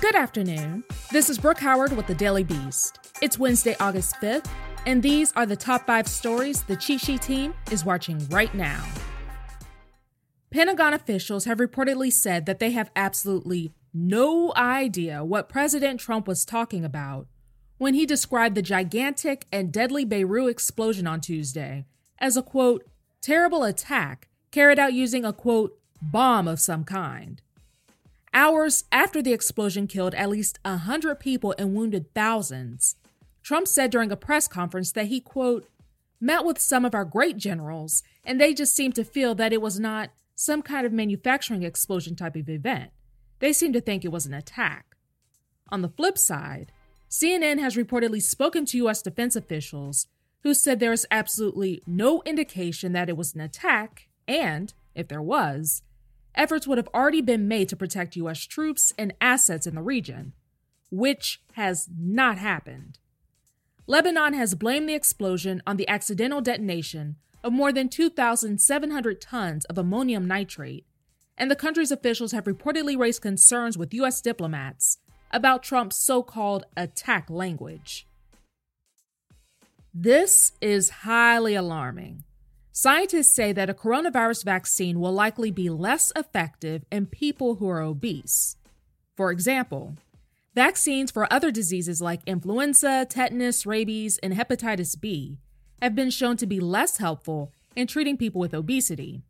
Good afternoon. This is Brooke Howard with the Daily Beast. It's Wednesday, August 5th, and these are the top five stories the Sheet team is watching right now. Pentagon officials have reportedly said that they have absolutely no idea what President Trump was talking about when he described the gigantic and deadly Beirut explosion on Tuesday as a quote, terrible attack carried out using a quote, bomb of some kind. Hours after the explosion killed at least 100 people and wounded thousands, Trump said during a press conference that he, quote, met with some of our great generals and they just seemed to feel that it was not some kind of manufacturing explosion type of event. They seemed to think it was an attack. On the flip side, CNN has reportedly spoken to U.S. defense officials who said there is absolutely no indication that it was an attack, and, if there was, efforts would have already been made to protect U.S. troops and assets in the region, which has not happened. Lebanon has blamed the explosion on the accidental detonation of more than 2,700 tons of ammonium nitrate, and the country's officials have reportedly raised concerns with U.S. diplomats about Trump's so called attack language. This is highly alarming. Scientists say that a coronavirus vaccine will likely be less effective in people who are obese. For example, vaccines for other diseases like influenza, tetanus, rabies, and hepatitis B have been shown to be less helpful in treating people with obesity.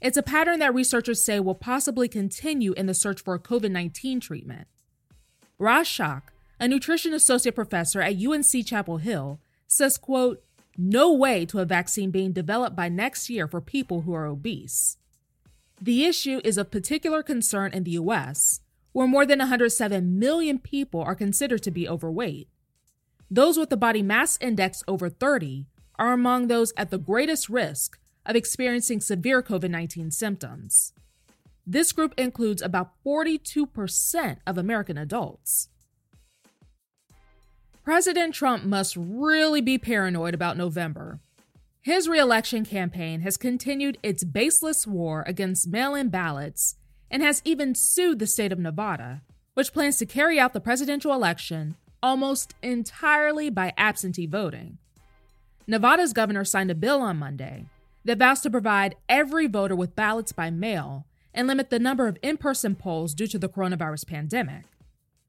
It's a pattern that researchers say will possibly continue in the search for a COVID 19 treatment. Raj a nutrition associate professor at UNC Chapel Hill, says, quote, no way to a vaccine being developed by next year for people who are obese. The issue is of particular concern in the US, where more than 107 million people are considered to be overweight. Those with a body mass index over 30 are among those at the greatest risk of experiencing severe COVID 19 symptoms. This group includes about 42% of American adults. President Trump must really be paranoid about November. His reelection campaign has continued its baseless war against mail in ballots and has even sued the state of Nevada, which plans to carry out the presidential election almost entirely by absentee voting. Nevada's governor signed a bill on Monday that vows to provide every voter with ballots by mail and limit the number of in person polls due to the coronavirus pandemic.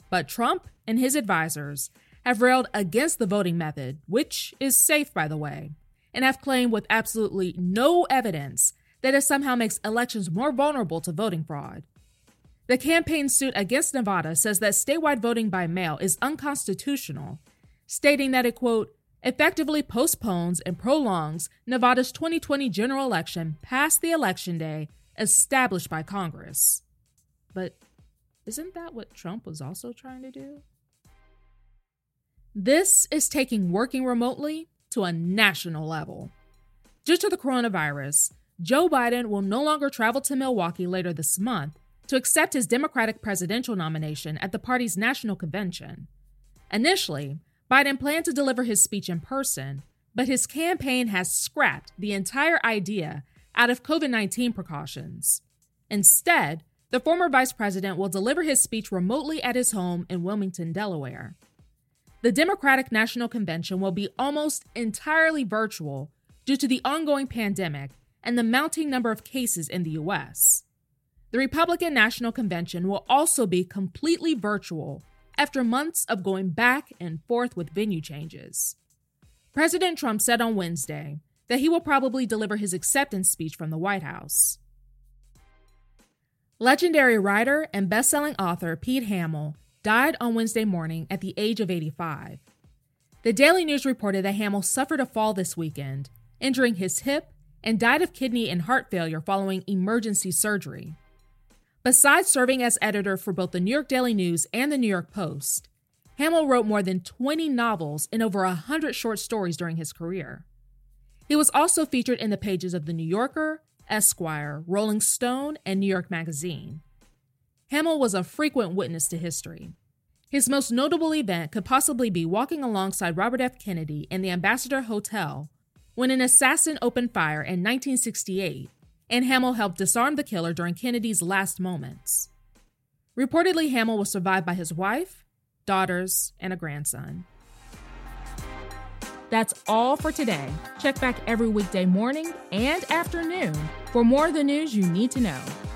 But Trump and his advisors have railed against the voting method, which is safe, by the way, and have claimed with absolutely no evidence that it somehow makes elections more vulnerable to voting fraud. The campaign suit against Nevada says that statewide voting by mail is unconstitutional, stating that it, quote, effectively postpones and prolongs Nevada's 2020 general election past the election day established by Congress. But isn't that what Trump was also trying to do? This is taking working remotely to a national level. Due to the coronavirus, Joe Biden will no longer travel to Milwaukee later this month to accept his Democratic presidential nomination at the party's national convention. Initially, Biden planned to deliver his speech in person, but his campaign has scrapped the entire idea out of COVID 19 precautions. Instead, the former vice president will deliver his speech remotely at his home in Wilmington, Delaware. The Democratic National Convention will be almost entirely virtual due to the ongoing pandemic and the mounting number of cases in the U.S. The Republican National Convention will also be completely virtual after months of going back and forth with venue changes. President Trump said on Wednesday that he will probably deliver his acceptance speech from the White House. Legendary writer and best-selling author Pete Hamill died on Wednesday morning at the age of 85. The Daily News reported that Hamill suffered a fall this weekend, injuring his hip, and died of kidney and heart failure following emergency surgery. Besides serving as editor for both the New York Daily News and the New York Post, Hamill wrote more than 20 novels and over 100 short stories during his career. He was also featured in the pages of The New Yorker, Esquire, Rolling Stone, and New York Magazine. Hamill was a frequent witness to history. His most notable event could possibly be walking alongside Robert F. Kennedy in the Ambassador Hotel when an assassin opened fire in 1968, and Hamill helped disarm the killer during Kennedy's last moments. Reportedly, Hamill was survived by his wife, daughters, and a grandson. That's all for today. Check back every weekday morning and afternoon for more of the news you need to know.